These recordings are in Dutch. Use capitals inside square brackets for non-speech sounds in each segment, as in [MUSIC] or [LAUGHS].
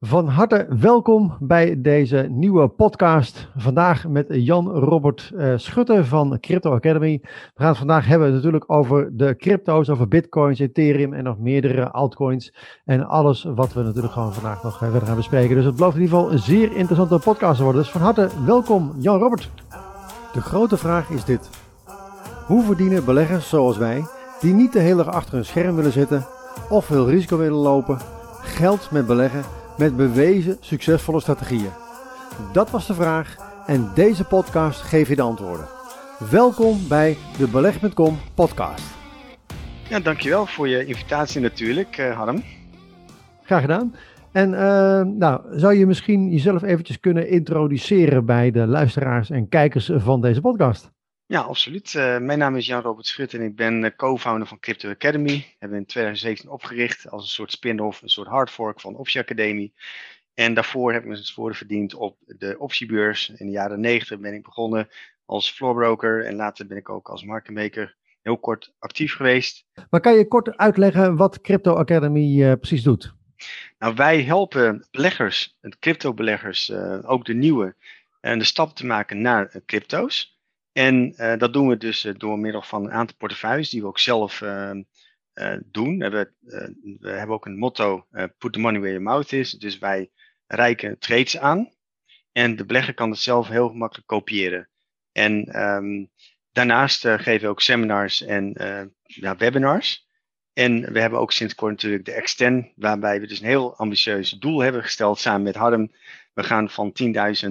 Van harte welkom bij deze nieuwe podcast. Vandaag met Jan-Robert uh, Schutte van Crypto Academy. We gaan het vandaag hebben natuurlijk over de crypto's, over bitcoins, Ethereum en nog meerdere altcoins. En alles wat we natuurlijk gewoon vandaag nog verder gaan bespreken. Dus het belooft in ieder geval een zeer interessante podcast te worden. Dus van harte welkom Jan-Robert. De grote vraag is dit. Hoe verdienen beleggers zoals wij, die niet de hele dag achter een scherm willen zitten of veel risico willen lopen, geld met beleggen met bewezen succesvolle strategieën? Dat was de vraag en deze podcast geeft je de antwoorden. Welkom bij de Beleg.com podcast. Ja, dankjewel voor je invitatie natuurlijk, uh, Harm. Graag gedaan. En uh, nou, zou je misschien jezelf eventjes kunnen introduceren bij de luisteraars en kijkers van deze podcast? Ja, absoluut. Uh, mijn naam is Jan-Robert Schut en ik ben co-founder van Crypto Academy. We hebben in 2017 opgericht als een soort spin-off, een soort hard fork van Optie Academie. En daarvoor heb ik mijn sporen verdiend op de optiebeurs. In de jaren 90 ben ik begonnen als floorbroker en later ben ik ook als marketmaker heel kort actief geweest. Maar kan je kort uitleggen wat Crypto Academy uh, precies doet? Nou, wij helpen beleggers, crypto-beleggers, uh, ook de nieuwe, en de stap te maken naar crypto's. En uh, dat doen we dus uh, door middel van een aantal portefeuilles die we ook zelf uh, doen. We hebben, we hebben ook een motto, put the money where your mouth is. Dus wij reiken trades aan. En de belegger kan het zelf heel makkelijk kopiëren. En um, daarnaast geven we ook seminars en ja, webinars. En we hebben ook sinds kort natuurlijk de Extend, waarbij we dus een heel ambitieus doel hebben gesteld samen met Harm. We gaan van 10.000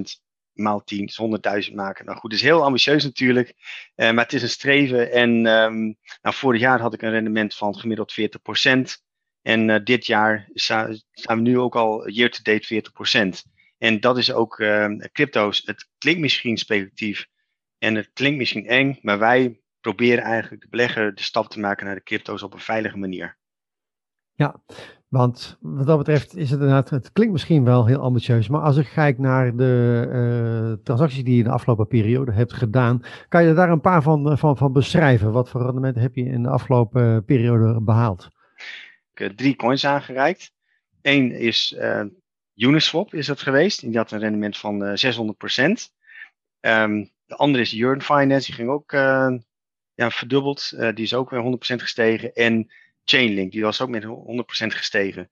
maal 10 is 100.000 maken. Nou goed, het is heel ambitieus natuurlijk, uh, maar het is een streven. En um, nou, vorig jaar had ik een rendement van gemiddeld 40%. En uh, dit jaar staan we nu ook al year-to-date 40%. En dat is ook uh, crypto's. Het klinkt misschien speculatief en het klinkt misschien eng, maar wij proberen eigenlijk de belegger de stap te maken naar de crypto's op een veilige manier. Ja, want wat dat betreft is het inderdaad, het klinkt misschien wel heel ambitieus, maar als ik kijk naar de uh, transacties die je in de afgelopen periode hebt gedaan, kan je daar een paar van, van, van beschrijven? Wat voor rendementen heb je in de afgelopen periode behaald? Ik heb drie coins aangereikt. Eén is Uniswap is dat geweest, die had een rendement van uh, 600%. Um, de andere is Yearn Finance, die ging ook ja, verdubbeld, die is ook weer 100% gestegen. En Chainlink, die was ook met 100% gestegen.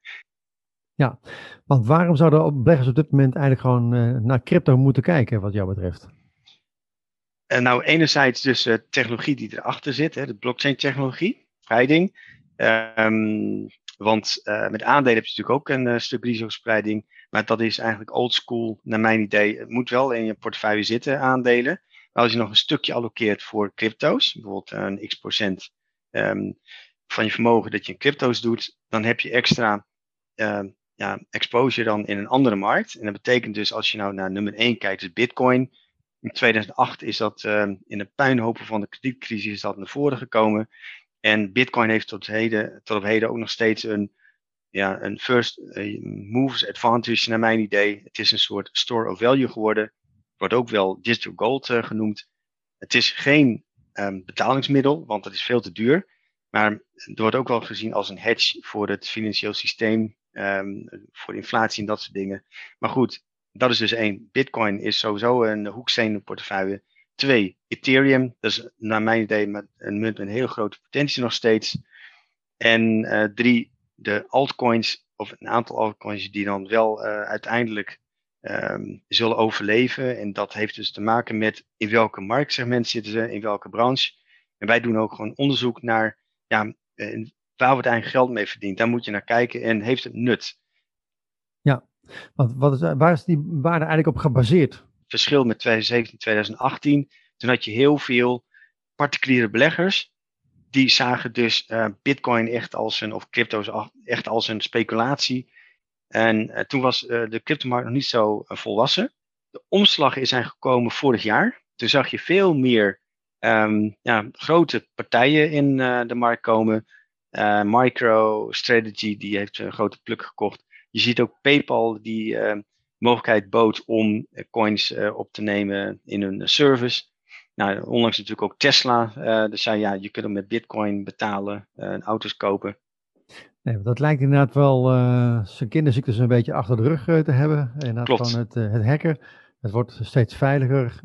Ja, want waarom zouden beleggers op dit moment eigenlijk gewoon uh, naar crypto moeten kijken, wat jou betreft? Uh, nou, enerzijds dus de uh, technologie die erachter zit, hè, de blockchain-technologie, spreiding. Um, want uh, met aandelen heb je natuurlijk ook een stuk risicospreiding. Maar dat is eigenlijk old school, naar mijn idee. Het moet wel in je portefeuille zitten, aandelen. Maar als je nog een stukje allokeert voor crypto's, bijvoorbeeld een x procent, um, van je vermogen dat je in crypto's doet, dan heb je extra uh, ja, exposure dan in een andere markt. En dat betekent dus als je nou naar nummer 1 kijkt, dus Bitcoin. In 2008 is dat uh, in de puinhopen van de kredietcrisis is dat naar voren gekomen. En Bitcoin heeft tot, heden, tot op heden ook nog steeds een, ja, een first uh, movers advantage naar mijn idee. Het is een soort store of value geworden. Wordt ook wel digital gold uh, genoemd. Het is geen um, betalingsmiddel, want dat is veel te duur. Maar het wordt ook wel gezien als een hedge voor het financieel systeem, um, voor inflatie en dat soort dingen. Maar goed, dat is dus één. Bitcoin is sowieso een hoeksteen portefeuille. Twee, Ethereum. Dat is naar mijn idee met een munt met een heel grote potentie nog steeds. En uh, drie, de altcoins, of een aantal altcoins die dan wel uh, uiteindelijk um, zullen overleven. En dat heeft dus te maken met in welke marktsegment zitten ze, in welke branche. En wij doen ook gewoon onderzoek naar ja, eh, waar wordt eigenlijk geld mee verdiend? Daar moet je naar kijken en heeft het nut? Ja, want wat is, waar is die waarde eigenlijk op gebaseerd? Verschil met 2017, 2018. Toen had je heel veel particuliere beleggers. Die zagen dus uh, Bitcoin echt als een, of crypto's echt als een speculatie. En uh, toen was uh, de cryptomarkt nog niet zo volwassen. De omslag is eigenlijk gekomen vorig jaar. Toen zag je veel meer um, ja, grote partijen in uh, de markt komen. Uh, MicroStrategy die heeft een grote pluk gekocht. Je ziet ook PayPal die uh, mogelijkheid bood om coins op te nemen in hun service. Nou, onlangs natuurlijk ook Tesla. dus zei ja, je kunt hem met Bitcoin betalen en auto's kopen. Nee, dat lijkt inderdaad wel zijn kinderziektes een beetje achter de rug te hebben. Inderdaad Klopt. van het, het hacken. Het wordt steeds veiliger.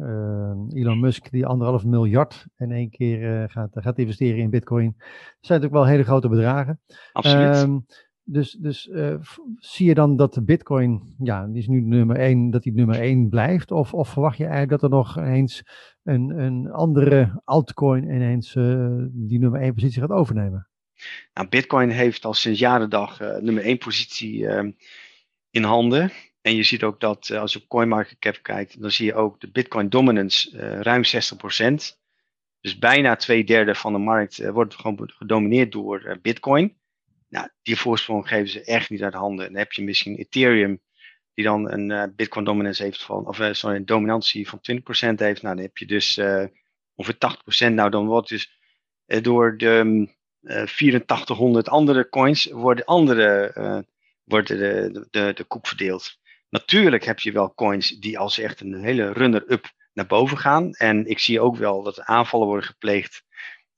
Elon Musk die anderhalf miljard in één keer gaat, gaat investeren in bitcoin. Dat zijn natuurlijk wel hele grote bedragen. Absoluut. Um, dus dus zie je dan dat de bitcoin, ja, die is nu nummer één, dat die nummer één blijft? Of, of verwacht je eigenlijk dat er nog eens een, een andere altcoin ineens die nummer één positie gaat overnemen? Nou, Bitcoin heeft al sinds jaren dag uh, nummer 1 positie uh, in handen. En je ziet ook dat uh, als je op CoinMarketCap kijkt, dan zie je ook de Bitcoin dominance eh, ruim 60%. Dus bijna twee derde van de markt wordt gewoon gedomineerd door Bitcoin. Nou, die voorsprong geven ze echt niet uit handen. Dan heb je misschien Ethereum, die dan een Bitcoin dominance heeft van, of sorry, een dominantie van 20% heeft. Nou, dan heb je dus ongeveer 80%. Nou, dan wordt dus door de 8400 eh, andere coins worden, andere, worden de, de, de koek verdeeld. Natuurlijk heb je wel coins die als echt een hele runner-up naar boven gaan. En ik zie ook wel dat er aanvallen worden gepleegd.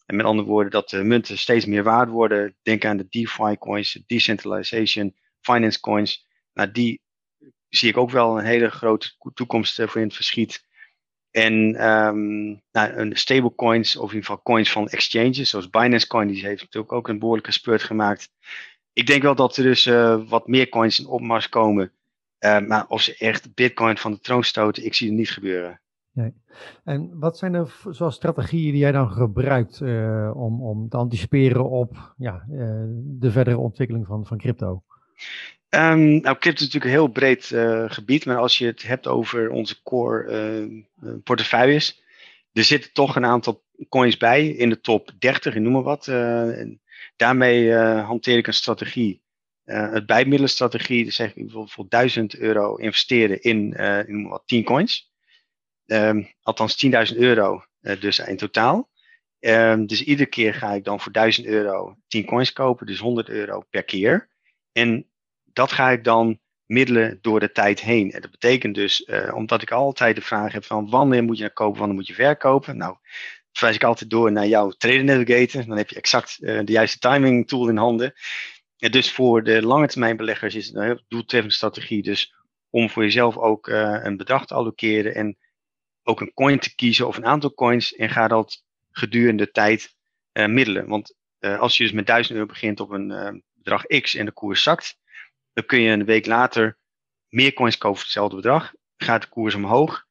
En met andere woorden, dat de munten steeds meer waard worden. Denk aan de DeFi coins, decentralization, finance coins. Nou, die zie ik ook wel een hele grote toekomst voor in het verschiet. En um, nou, een stablecoins, of in ieder geval coins van exchanges, zoals Binance Coin, die heeft natuurlijk ook een behoorlijke spurt gemaakt. Ik denk wel dat er dus uh, wat meer coins in opmars komen. Uh, maar of ze echt Bitcoin van de troon stoten, ik zie het niet gebeuren. Nee. En wat zijn er zoals strategieën die jij dan gebruikt uh, om, om te anticiperen op ja, de verdere ontwikkeling van, van crypto? Um, nou, crypto is natuurlijk een heel breed uh, gebied, maar als je het hebt over onze core portefeuilles, er zitten toch een aantal coins bij in de top 30, ik noem maar wat. Daarmee hanteer ik een strategie, een bijmiddelenstrategie, dus zeg ik bijvoorbeeld 1000 euro investeren in, noem maar wat, 10 coins. Um, althans 10.000 euro dus in totaal. Um, dus iedere keer ga ik dan voor 1000 euro 10 coins kopen, dus 100 euro per keer. En dat ga ik dan middelen door de tijd heen. En dat betekent dus, omdat ik altijd de vraag heb van wanneer moet je nou kopen, wanneer moet je verkopen. Nou, verwijs ik altijd door naar jouw Trader Navigator. Dan heb je exact de juiste timing tool in handen. Dus voor de lange termijn beleggers is het een heel doeltreffende strategie. Dus om voor jezelf ook uh, een bedrag te allokeren en ook een coin te kiezen of een aantal coins. En ga dat gedurende de tijd middelen. Want als je dus met 1000 euro begint op een bedrag X en de koers zakt, dan kun je een week later meer coins kopen voor hetzelfde bedrag. Gaat de koers omhoog.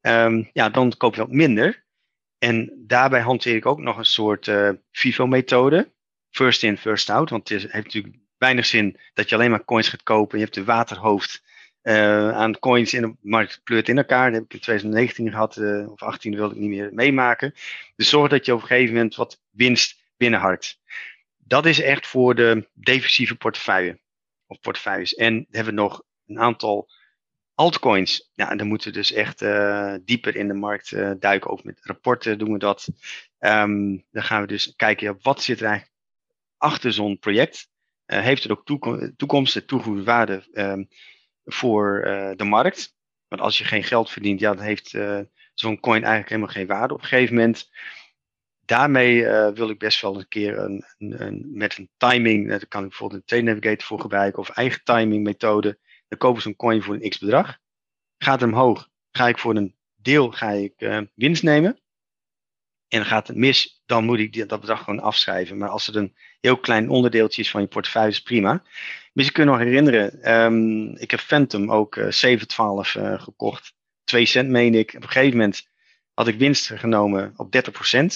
Um, ja, dan koop je wat minder. En daarbij hanteer ik ook nog een soort FIFO-methode. First in, first out. Want het heeft natuurlijk weinig zin dat je alleen maar coins gaat kopen. Je hebt een waterhoofd uh, aan coins in de markt pleurt in elkaar. Dat heb ik in 2019 gehad, uh, of 18 wilde ik niet meer meemaken. Dus zorg dat je op een gegeven moment wat winst binnenharkt. Dat is echt voor de defensieve portefeuille of portefeuilles. En hebben we nog een aantal altcoins. Ja, dan moeten we dus echt uh, dieper in de markt duiken. Ook met rapporten doen we dat. Um, dan gaan we dus kijken, wat zit er eigenlijk achter zo'n project? Uh, heeft het ook toekom toekomst en toegevoegde waarde um, voor de markt? Want als je geen geld verdient, ja, dan heeft zo'n coin eigenlijk helemaal geen waarde. Op een gegeven moment daarmee wil ik best wel een keer een, een, met een timing, daar kan ik bijvoorbeeld een Trade Navigator voor gebruiken of eigen timing methode. Dan kopen ze een coin voor een x bedrag. Gaat het omhoog, ga ik voor een deel ga ik, winst nemen. En gaat het mis, dan moet ik dat bedrag gewoon afschrijven. Maar als het een heel klein onderdeeltje is van je portefeuille, is prima. Misschien kun je nog herinneren, um, ik heb Phantom ook uh, 712 uh, gekocht. 2 cent meen ik. Op een gegeven moment had ik winst genomen op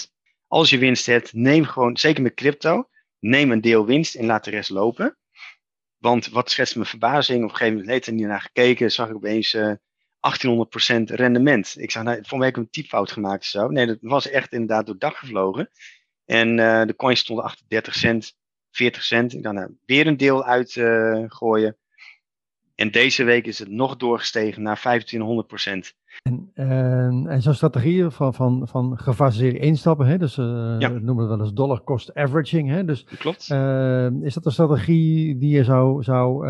30% als je winst hebt, neem gewoon, zeker met crypto, neem een deel winst en laat de rest lopen. Want wat schetst mijn verbazing? Op een gegeven moment, er niet naar gekeken, zag ik opeens eh, 1800% rendement. Ik zag, nou, voor mij heb ik een typfout gemaakt zo. Nee, dat was echt inderdaad door dak gevlogen. En uh, de coins stonden achter 30 cent, 40 cent. Ik dacht, nou, weer een deel uitgooien. Uh, en deze week is het nog doorgestegen naar 2500 En, uh, en zo'n strategie van, van, van gefaseerd instappen, hè? dus uh, ja. we noemen het wel eens dollar cost averaging. Hè? Dus, Klopt. Uh, is dat een strategie die je zou, zou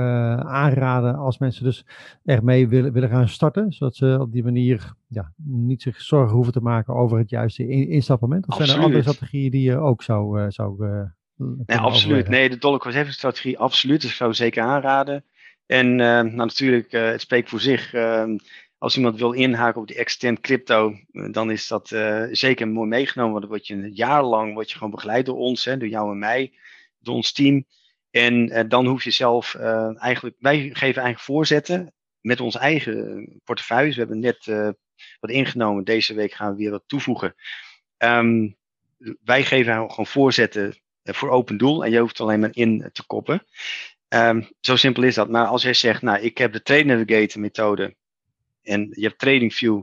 aanraden als mensen dus echt mee willen, willen gaan starten? Zodat ze op die manier ja, niet zich zorgen hoeven te maken over het juiste in, instapmoment? Of Absoluut. zijn er andere strategieën die je ook zou, zou Nee, absoluut. Nee, de dollar cost average strategie, absoluut. Zou ik zeker aanraden. En nou, natuurlijk, het spreekt voor zich. Ehm, als iemand wil inhaken op die extend crypto, dan is dat zeker mooi meegenomen. Want dan word je een jaar lang word je gewoon begeleid door ons, hè, door jou en mij, door ons team. En dan hoef je zelf eigenlijk, wij geven eigenlijk voorzetten met onze eigen portefeuilles. We hebben net wat ingenomen. Deze week gaan we weer wat toevoegen. Ehm, wij geven gewoon voorzetten eh, voor open doel en je hoeft alleen maar in te koppen. Ehm, zo simpel is dat. Maar als jij zegt, nou, ik heb de Trade Navigator methode en je hebt TradingView.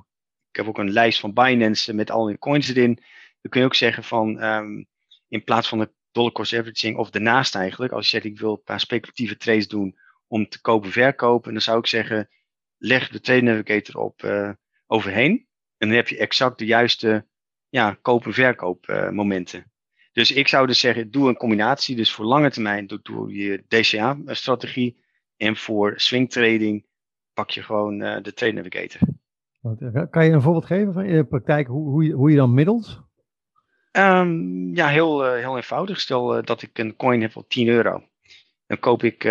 Ik heb ook een lijst van Binance met al die coins erin. Dan kun je ook zeggen van, ehm, in plaats van de dollar cost averaging of daarnaast eigenlijk, als je zegt, ik wil een paar speculatieve trades doen om te kopen verkopen, dan zou ik zeggen, leg de Trade Navigator op uh, overheen. En dan heb je exact de juiste ja, koop- en verkoopmomenten. dus ik zou dus zeggen, doe een combinatie. Dus voor lange termijn doe, doe je DCA-strategie. En voor swing trading pak je gewoon uh, de Trade Navigator. Eh, kan je een voorbeeld geven van in de praktijk hoe, hoe, je, hoe je dan middelt? Um, ja, heel, uh, heel eenvoudig. Stel dat ik een coin heb voor 10 euro. Dan koop ik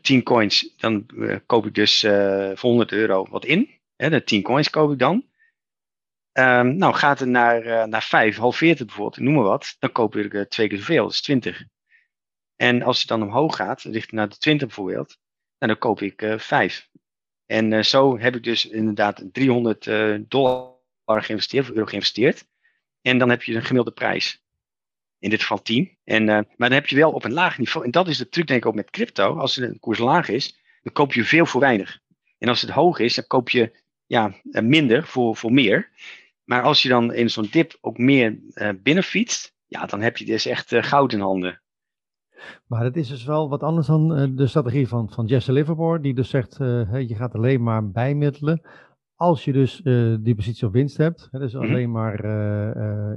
10 coins. Dan koop ik dus voor 100 euro wat in. Hè, de 10 coins koop ik dan. Um, nou, gaat het naar, uh, naar 5, halveert het bijvoorbeeld, noem maar wat, dan koop ik uh, twee keer zoveel, dat is 20. En als het dan omhoog gaat, richting naar de 20 bijvoorbeeld, nou, dan koop ik uh, 5. En uh, zo heb ik dus inderdaad 300 dollar geïnvesteerd, of euro geïnvesteerd. En dan heb je een gemiddelde prijs. In dit geval 10. En, maar dan heb je wel op een laag niveau. En dat is de truc denk ik ook met crypto. Als de koers laag is, dan koop je veel voor weinig. En als het hoog is, dan koop je ja, minder voor, voor meer. Maar als je dan in zo'n dip ook meer uh, binnenfietst, ja, dan heb je dus echt goud in handen. Maar dat is dus wel wat anders dan uh, de strategie van, van Jesse Livermore, die dus zegt, hey, je gaat alleen maar bijmiddelen als je dus die positie op winst hebt. Hè, dus mhm. alleen maar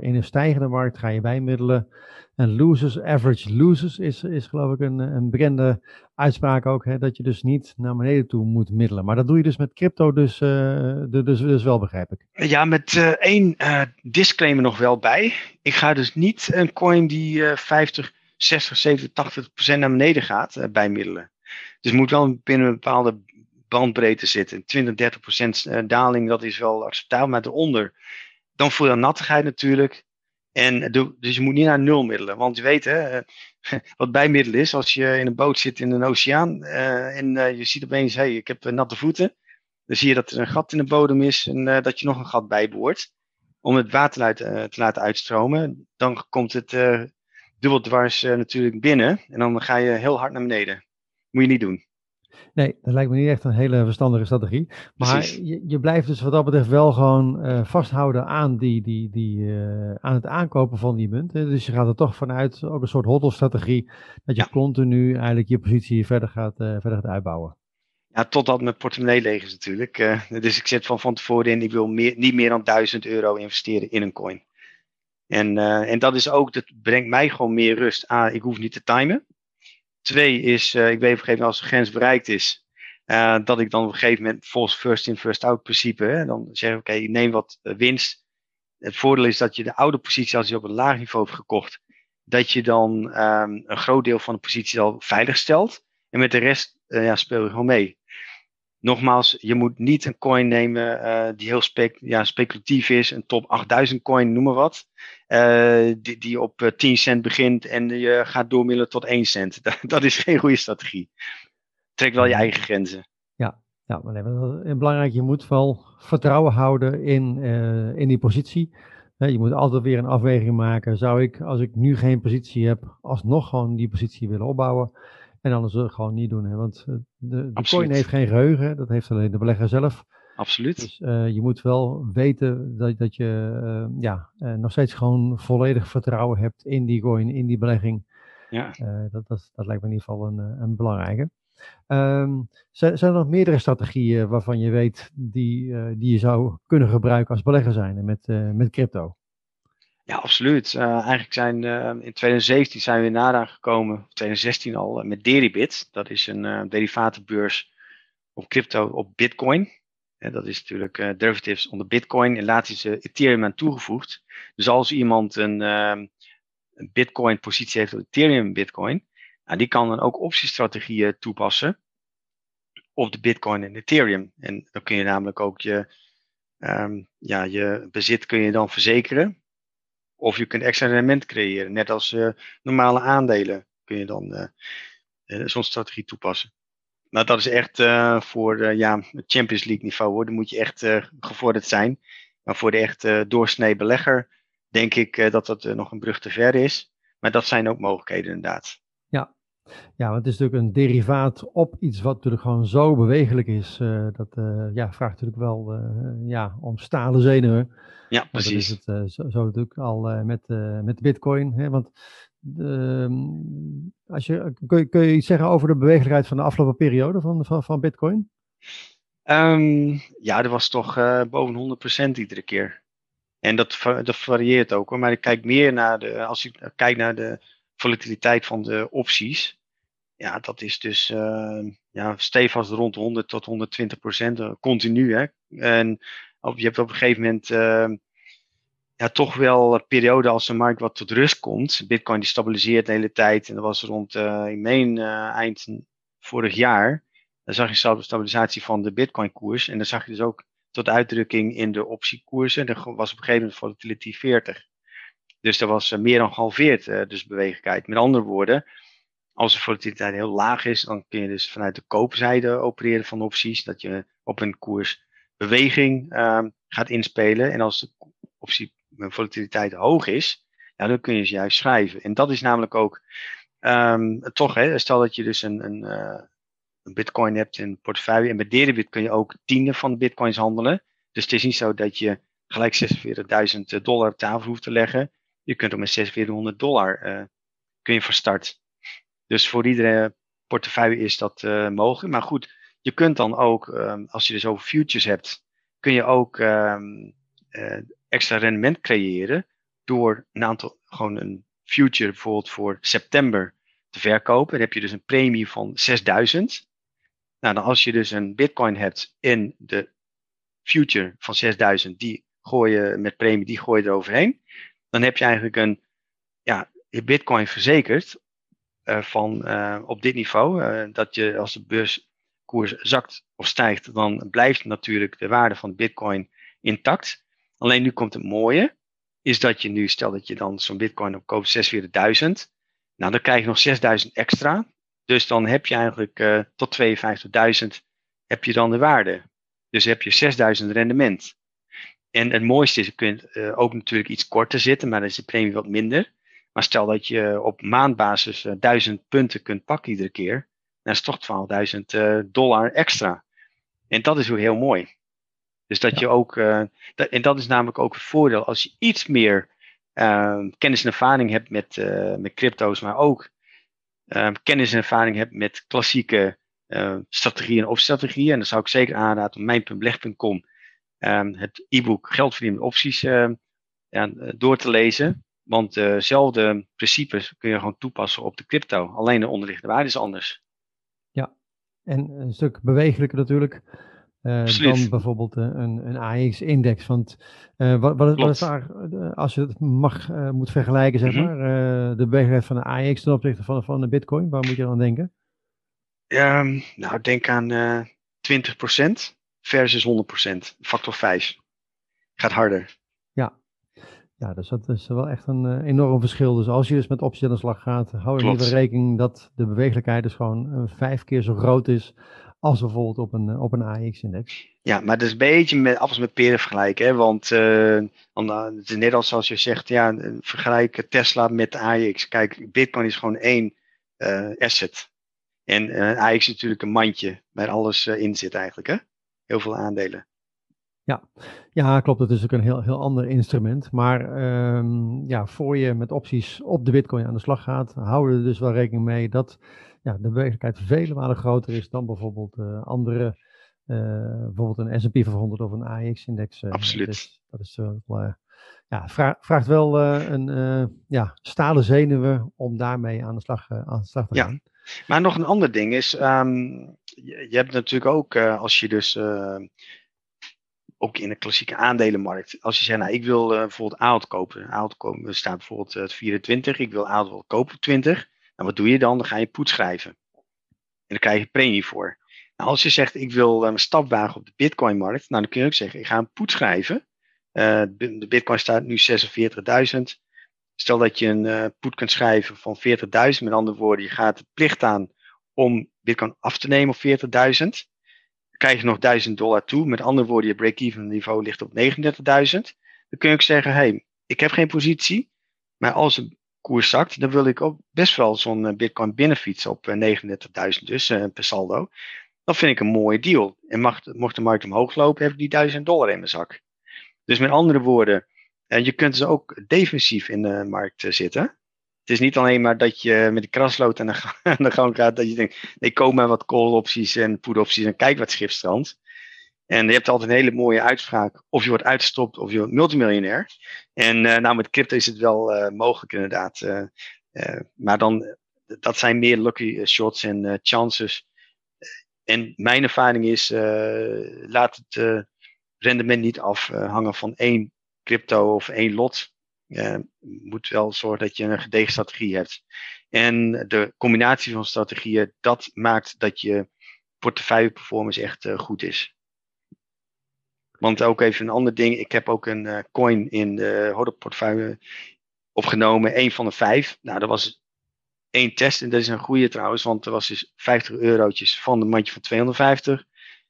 in een stijgende markt ga je bijmiddelen. En losers, average losers is, is geloof ik een, een bekende uitspraak ook, hè, dat je dus niet naar beneden toe moet middelen. Maar dat doe je dus met crypto dus, uh, dus, dus wel, begrijp ik. Ja, met één disclaimer nog wel bij. Ik ga dus niet een coin die 50, 60, 70, 80 procent naar beneden gaat bijmiddelen. Dus het moet wel binnen een bepaalde bandbreedte zitten. 20, 30 procent daling, dat is wel acceptabel, maar eronder. Dan voel je nattigheid natuurlijk. En dus je moet niet naar nul middelen. Want je weet hè, [LAUGHS] wat bijmiddelen is. Als je in een boot zit in een oceaan en je ziet opeens, hey, ik heb natte voeten. Dan zie je dat er een gat in de bodem is en dat je nog een gat bijboort. Om het water uit, te laten uitstromen. Dan komt het dubbel dwars natuurlijk binnen. En dan ga je heel hard naar beneden. Moet je niet doen. Nee, dat lijkt me niet echt een hele verstandige strategie. Maar je, je, blijft dus wat dat betreft wel gewoon uh, vasthouden aan, die, die, die, uh, aan het aankopen van die munt. Hè. Dus je gaat er toch vanuit, ook een soort hodl-strategie, dat je ja. continu eigenlijk je positie verder gaat, uh, verder gaat uitbouwen. Ja, totdat mijn portemonnee leeg is natuurlijk. dus ik zet van van tevoren in, ik wil meer, niet meer dan 1000 euro investeren in een coin. En, en dat is ook, dat brengt mij gewoon meer rust. A, ik hoef niet te timen. Twee is, uh, ik weet op een gegeven moment als de grens bereikt is, uh, dat ik dan op een gegeven moment volgens first in, first out principe, hè, dan zeg ik oké, ik neem wat winst. Het voordeel is dat je de oude positie, als je op een laag niveau hebt gekocht, dat je dan um, een groot deel van de positie al veilig stelt. En met de rest ja, speel je gewoon mee nogmaals, je moet niet een coin nemen uh, die heel spec ja, speculatief is, een top 8000 coin, noem maar wat. Uh, die, die op 10 eh, cent begint en je gaat doormiddelen tot 1 cent. [LAUGHS] Dat, is geen goede strategie. Trek wel je eigen grenzen. Ja, ja maar nee, belangrijk. Je moet wel vertrouwen houden in, in die positie. je moet altijd weer een afweging maken. Zou ik, als ik nu geen positie heb, alsnog gewoon die positie willen opbouwen? En anders het gewoon niet doen. Hè? Want eh, de, de coin heeft geen geheugen. Dat heeft alleen de belegger zelf. Absoluut. Dus uh, je moet wel weten dat, dat je uh, ja, uh, nog steeds gewoon volledig vertrouwen hebt in die coin, in die belegging. Ja. dat, dat, dat lijkt me in ieder geval een, een belangrijke. Um, zijn, zijn, er nog meerdere strategieën waarvan je weet die, die je zou kunnen gebruiken als belegger zijn met, met crypto? Ja, absoluut. Uh, eigenlijk zijn uh, in 2017 zijn we in gekomen, 2016 al, uh, met Deribit. Dat is een derivatenbeurs op crypto, op Bitcoin. Dat is natuurlijk derivatives onder Bitcoin. En later is Ethereum aan toegevoegd. Dus als iemand een, ehm, een Bitcoin positie heeft op Ethereum Bitcoin, nou, die kan dan ook optiestrategieën toepassen op de Bitcoin en Ethereum. En dan kun je namelijk ook je, ehm, ja, je bezit kun je dan verzekeren. Of je kunt extra rendement creëren. Net als uh, normale aandelen kun je dan uh, zo'n strategie toepassen. Nou, dat is echt voor ja, Champions League niveau hoor. Dan moet je echt gevorderd zijn. Maar voor de echt doorsnee belegger denk ik dat dat nog een brug te ver is. Maar dat zijn ook mogelijkheden inderdaad. Ja, want het is natuurlijk een derivaat op iets wat natuurlijk gewoon zo bewegelijk is. Uh, dat uh, ja, vraagt natuurlijk wel uh, ja, om stalen zenuwen. Ja, precies. Dat is het zo, zo, natuurlijk al met, met Bitcoin. Hè? Want ehm, als je, kun, je, kun je iets zeggen over de bewegelijkheid van de afgelopen periode van, van, van Bitcoin? Um, ja, er was toch boven 100% iedere keer. En dat, dat varieert ook hoor. Maar ik kijk meer naar de, als ik kijk naar de volatiliteit van de opties. Ja, dat is dus uh, ja, stevast rond 100 tot 120 procent, uh, continu. Hè? En op, je hebt op een gegeven moment uh, ja, toch wel periode als de markt wat tot rust komt. Bitcoin die stabiliseert de hele tijd. En dat was rond, ik meen, eind vorig jaar. Dan zag je stabilisatie van de Bitcoin koers. En dan zag je dus ook tot uitdrukking in de optiekoersen. Er was op een gegeven moment volatility 40. Dus er was meer dan gehalveerd, dus bewegelijkheid. Met andere woorden, als de volatiliteit heel laag is, dan kun je dus vanuit de koopzijde opereren van opties. Dat je op een koers beweging uh, gaat inspelen. En als de optie volatiliteit hoog is, ja, dan kun je ze juist schrijven. En dat is namelijk ook um, toch, hè, stel dat je dus een, een, een bitcoin hebt in portefeuille. En bij Deribit kun je ook tiende van de bitcoins handelen. Dus het is niet zo dat je gelijk 46.000 dollar op tafel hoeft te leggen. Je kunt ook met 4600 dollar uh, kun je van start. Dus voor iedere portefeuille is dat uh, mogelijk. Maar goed, je kunt dan ook, um, als je dus over futures hebt, kun je ook um, uh, extra rendement creëren door een aantal, gewoon een future bijvoorbeeld voor september te verkopen. Dan heb je dus een premie van 6000. Nou, dan als je dus een bitcoin hebt in de future van 6000, die gooi je met premie, die gooi je eroverheen. Dan heb je eigenlijk een, ja, je bitcoin verzekerd uh, van uh, op dit niveau. Uh, dat je als de beurskoers zakt of stijgt, dan blijft natuurlijk de waarde van bitcoin intact. Alleen nu komt het mooie, is dat je nu, stel dat je dan zo'n bitcoin op koopt, 46.000. Nou, dan krijg je nog 6.000 extra. Dus dan heb je eigenlijk tot 52.000 heb je dan de waarde. Dus heb je 6.000 rendement. En het mooiste is, je kunt ook natuurlijk iets korter zitten, maar dan is de premie wat minder. Maar stel dat je op maandbasis uh, eh, 1000 punten kunt pakken iedere keer, dan is het toch 12.000 uh, eh, dollar extra. En dat is ook heel mooi. Dus dat je ook, dat, en dat is namelijk ook het voordeel, als je iets meer ehm, kennis en ervaring hebt met, met crypto's, maar ook ehm, kennis en ervaring hebt met klassieke strategieën of strategieën. En dan zou ik zeker aanraden op mijn.beleg.com het e-book Geld verdienen met opties ja, door te lezen. Want dezelfde principes kun je gewoon toepassen op de crypto. Alleen de onderliggende waarde is anders. Ja, en een stuk bewegelijker natuurlijk. Uh, dan bijvoorbeeld uh, een, een AX-index. Want uh, wat, wat, wat, is daar, als je het mag, moet vergelijken, zeg mm -hmm. maar, de bewegelijkheid van de AX ten opzichte van, van de Bitcoin, waar moet je dan denken? Um, nou, denk aan 20% versus 100%, factor 5. Gaat harder. Ja, dus dat is wel echt een uh, enorm verschil. Dus als je dus met opties aan de slag gaat, hou er liever rekening dat de bewegelijkheid dus gewoon uh, vijf keer zo groot is als bijvoorbeeld op een, uh, op een AX-index. Ja, maar dat is een beetje met appels met peren vergelijken. Hè? Want het is net als als je zegt, ja, vergelijk Tesla met de AX. Kijk, Bitcoin is gewoon één asset. En AX is natuurlijk een mandje waar alles in zit eigenlijk. Hè? Heel veel aandelen. Ja. ja, klopt. Het is ook een heel, heel ander instrument. Maar um, ja, voor je met opties op de Bitcoin aan de slag gaat, hou er dus wel rekening mee dat ja, de bewegelijkheid vele malen groter is dan bijvoorbeeld uh, andere, uh, bijvoorbeeld een S&P 500 of een AX-index. Uh, Absoluut. Dus dat is wel, ja, vraag, vraagt wel een ja, stalen zenuwen om daarmee aan de slag, aan de slag te gaan. Ja. Maar nog een ander ding is, um, je, hebt natuurlijk ook als je dus ook in de klassieke aandelenmarkt. Als je zegt, nou, ik wil uh, bijvoorbeeld Aalt kopen. Kopen staat bijvoorbeeld uh, 24. Ik wil Aalt wel kopen 20. Nou, wat doe je dan? Dan ga je poet schrijven. En dan krijg je premie voor. Nou, als je zegt, ik wil een stap wagen op de Bitcoin-markt. Nou, dan kun je ook zeggen, ik ga een poet schrijven. de Bitcoin staat nu 46.000. Stel dat je een uh, poet kunt schrijven van 40.000. Met andere woorden, je gaat de plicht aan om Bitcoin af te nemen op 40.000 krijg je nog 1000 dollar toe. Met andere woorden, je break-even niveau ligt op 39.000. Dan kun je ook zeggen, hey, ik heb geen positie. Maar als de koers zakt, dan wil ik ook best wel zo'n eh, Bitcoin binnenfietsen op 39.000 eh, dus per saldo. Dat vind ik een mooie deal. En mocht de markt omhoog lopen, heb ik die 1000 dollar in mijn zak. Dus met andere woorden, je kunt dus ook defensief in de markt zitten het is niet alleen maar dat je met de kraslood aan de, gang gaat. Dat je denkt, nee, koop maar wat call opties en put opties en kijk wat schriftstrand. En je hebt altijd een hele mooie uitspraak. Of je wordt uitgestopt of je wordt multimiljonair. En uh, nou, met crypto is het wel uh, mogelijk inderdaad. Maar dan, dat zijn meer lucky shots en chances. En mijn ervaring is, laat het rendement niet afhangen van één crypto of één lot je moet wel zorgen dat je een gedegen strategie hebt. En de combinatie van strategieën, dat maakt dat je portefeuille performance echt uh, goed is. Want ook even een ander ding. Ik heb ook een uh, coin in de Hodop portefeuille opgenomen. Een van de vijf. Nou, dat was één test. En dat is een goede trouwens. Want er was dus 50 eurotjes van de mandje van 250.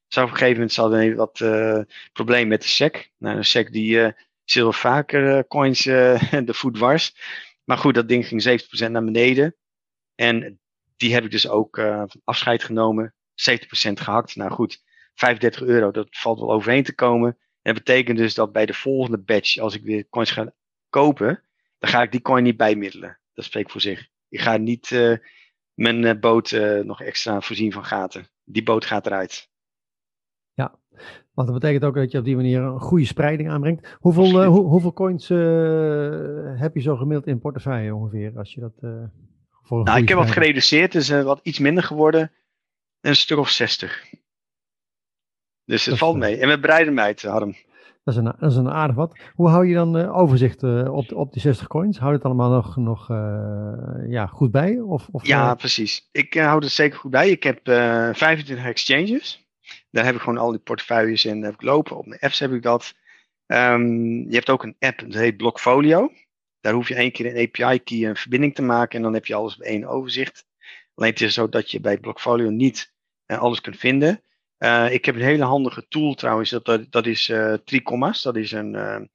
Zou op een gegeven moment hadden wat uh, probleem met de SEC. Nou, een SEC die zullen vaker uh, coins uh, [LAUGHS] de voet dwars. Maar goed, dat ding ging 70% naar beneden. En die heb ik dus ook uh, afscheid genomen. 70% gehakt. Nou goed, 35 euro, dat valt wel overheen te komen. En dat betekent dus dat bij de volgende batch, als ik weer coins ga kopen, dan ga ik die coin niet bijmiddelen. Dat spreekt voor zich. Ik ga niet mijn boot nog extra voorzien van gaten. Die boot gaat eruit. Want dat betekent ook dat je op die manier een goede spreiding aanbrengt. Hoeveel, uh, hoe, hoeveel coins uh, heb je zo gemiddeld in portefeuille ongeveer? Als je dat, uh, voor nou, ik heb wat gereduceerd, dus wat iets minder geworden. Een stuk of 60. Dus het valt mee. En met bereidenheid, Harm. Dat is, een, dat is een aardig wat. Hoe hou je dan overzicht op, op die 60 coins? Hou je het allemaal nog, nog ja, goed bij? Of, of, ja, precies. Ik hou het zeker goed bij. Ik heb 25 exchanges. Daar heb ik gewoon al die portefeuilles in heb ik lopen. Op mijn apps heb ik dat. Um, je hebt ook een app, dat heet Blockfolio. Daar hoef je één keer een API-key een verbinding te maken en dan heb je alles op één overzicht. Alleen het is zo dat je bij Blockfolio niet uh, alles kunt vinden. Uh, ik heb een hele handige tool trouwens, dat, dat, dat is uh. Dat is een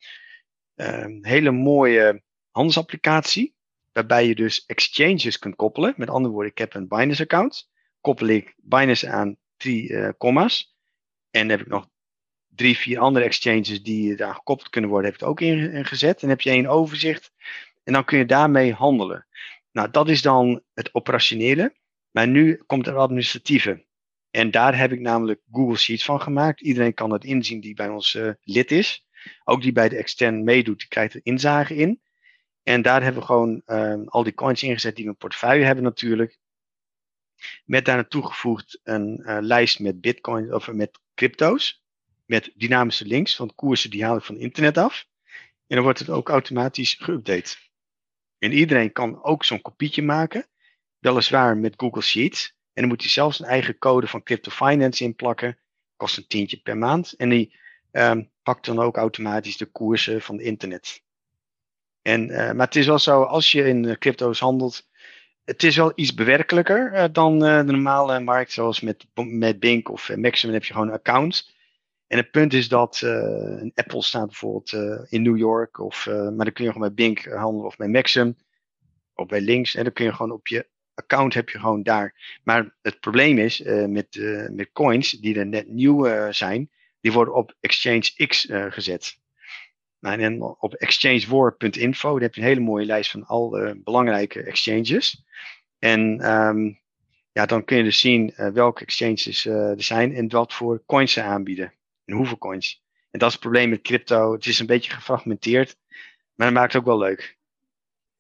hele mooie handelsapplicatie. Waarbij je dus exchanges kunt koppelen. Met andere woorden, ik heb een Binance account. Koppel ik Binance aan drie uh, comma's. En dan heb ik nog drie, vier andere exchanges die daar gekoppeld kunnen worden, heb ik ook ingezet. En heb je één overzicht en dan kun je daarmee handelen. Nou, dat is dan het operationele. Maar nu komt er administratieve. En daar heb ik namelijk Google Sheets van gemaakt. Iedereen kan het inzien die bij ons uh, lid is. Ook die bij de extern meedoet, die krijgt er inzage in. En daar hebben we gewoon uh, al die coins ingezet die we in portefeuille hebben natuurlijk. Met daarna toegevoegd een uh, lijst met bitcoin of met crypto's. Met dynamische links, want koersen die haal ik van internet af. En dan wordt het ook automatisch geüpdate. En iedereen kan ook zo'n kopietje maken. Weliswaar met Google Sheets. En dan moet hij zelfs een eigen code van Crypto Finance inplakken. Kost een tientje per maand. En die um, pakt dan ook automatisch de koersen van internet. En, uh, maar het is wel zo, als je in crypto's handelt, het is wel iets bewerkelijker uh, dan uh, de normale markt, zoals met, met Bink of uh, Maximum heb je gewoon accounts. En het punt is dat een Apple staat bijvoorbeeld in New York, of, maar dan kun je gewoon bij Bink handelen of bij Maxim, of bij Links. En dan kun je gewoon op je account heb je gewoon daar. Maar het probleem is met, met coins die er net nieuw zijn, die worden op Exchange X gezet. Nou, en op exchangeWar.info heb je een hele mooie lijst van al belangrijke exchanges. En um, ja, dan kun je dus zien uh, welke exchanges uh, er zijn en wat voor coins ze aanbieden. En hoeveel coins. En dat is het probleem met crypto. Het is een beetje gefragmenteerd, maar dat maakt het ook wel leuk.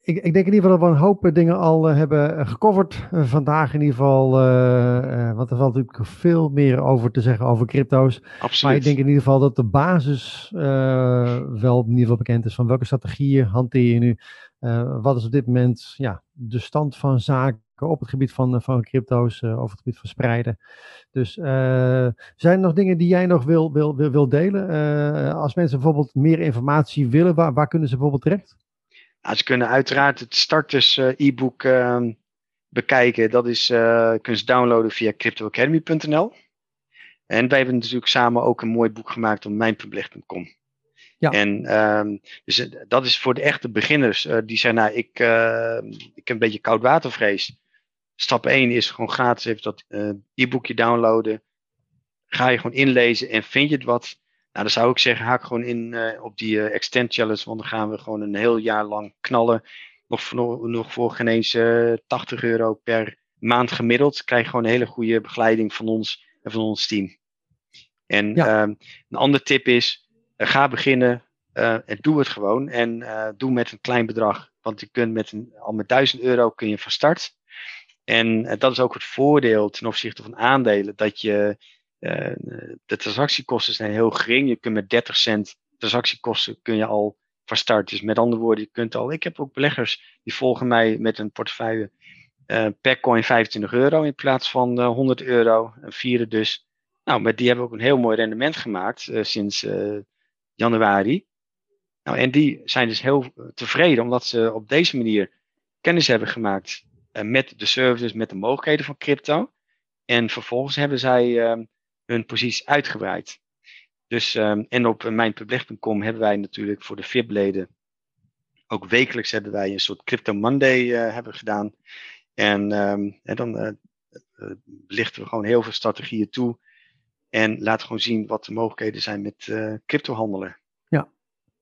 Ik, ik, denk in ieder geval dat we een hoop dingen al hebben gecoverd vandaag in ieder geval. want er valt natuurlijk veel meer over te zeggen over crypto's. Absoluut. Maar ik denk in ieder geval dat de basis wel in ieder geval bekend is van welke strategieën hanteer je nu. wat is op dit moment ja, de stand van zaken op het gebied van, van crypto's, over het gebied van spreiden. Dus zijn er nog dingen die jij nog wil, wil, wil, wil delen? Als mensen bijvoorbeeld meer informatie willen, waar, waar kunnen ze bijvoorbeeld terecht? Nou, ze kunnen uiteraard het starters e-book ehm, bekijken. Dat is, kunnen ze downloaden via cryptoacademy.nl. En wij hebben natuurlijk samen ook een mooi boek gemaakt op mijnpubliek.com. Ja. En um, dus dat is voor de echte beginners. Uh, die zeggen, nou, ik, uh, ik heb een beetje koudwatervrees. Stap 1 is gewoon gratis even dat uh, e-boekje downloaden. Ga je gewoon inlezen en vind je het wat. Nou, dan zou ik zeggen, haak gewoon in uh, op die uh, Extend Challenge. Want dan gaan we gewoon een heel jaar lang knallen. Nog voor, nog voor geen eens 80 euro per maand gemiddeld. Krijg je gewoon een hele goede begeleiding van ons en van ons team. En ja. een andere tip is, ga beginnen en doe het gewoon. En doe met een klein bedrag. Want je kunt met een, al met 1000 euro kun je van start. En uh, dat is ook het voordeel ten opzichte van aandelen, dat je uh, de transactiekosten zijn heel gering. Je kunt met 30 cent transactiekosten kun je al van start. Dus met andere woorden, je kunt al. Ik heb ook beleggers die volgen mij met een portefeuille uh, per coin 25 euro in plaats van 100 euro. Een vierde dus. Nou, met die hebben ook een heel mooi rendement gemaakt sinds januari. Nou, en die zijn dus heel tevreden omdat ze op deze manier kennis hebben gemaakt uh, met de services, met de mogelijkheden van crypto. En vervolgens hebben zij uh, hun positie uitgebreid. Dus, um, en op mijnpubliek.com hebben wij natuurlijk voor de VIP-leden ook wekelijks hebben wij een soort Crypto Monday uh, hebben gedaan. En, en dan uh, lichten we gewoon heel veel strategieën toe. En laten gewoon zien wat de mogelijkheden zijn met uh, crypto handelen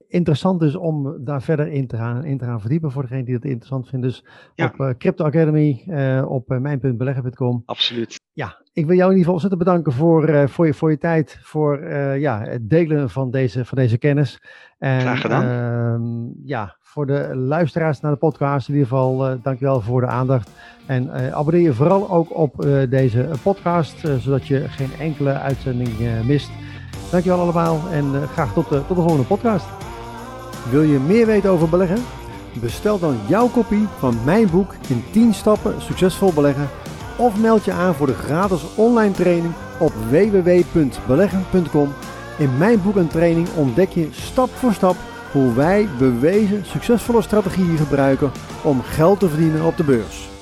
interessant is om daar verder in te gaan, in te gaan verdiepen voor degene die dat interessant vindt. Dus op uh, Crypto Academy, uh, op uh, mijn.beleggen.com. Absoluut. Ja, ik wil jou in ieder geval ontzettend bedanken voor, voor, je, voor je tijd, voor ja, het delen van deze, van deze kennis. En, Graag gedaan. Ehm, ja, voor de luisteraars naar de podcast in ieder geval, dankjewel voor de aandacht. En abonneer je vooral ook op deze podcast, zodat je geen enkele uitzending mist. Dankjewel allemaal en graag tot, tot de volgende podcast. Wil je meer weten over beleggen? Bestel dan jouw kopie van mijn boek in 10 stappen succesvol beleggen of meld je aan voor de gratis online training op www.beleggen.com. In mijn boek en training ontdek je stap voor stap hoe wij bewezen succesvolle strategieën gebruiken om geld te verdienen op de beurs.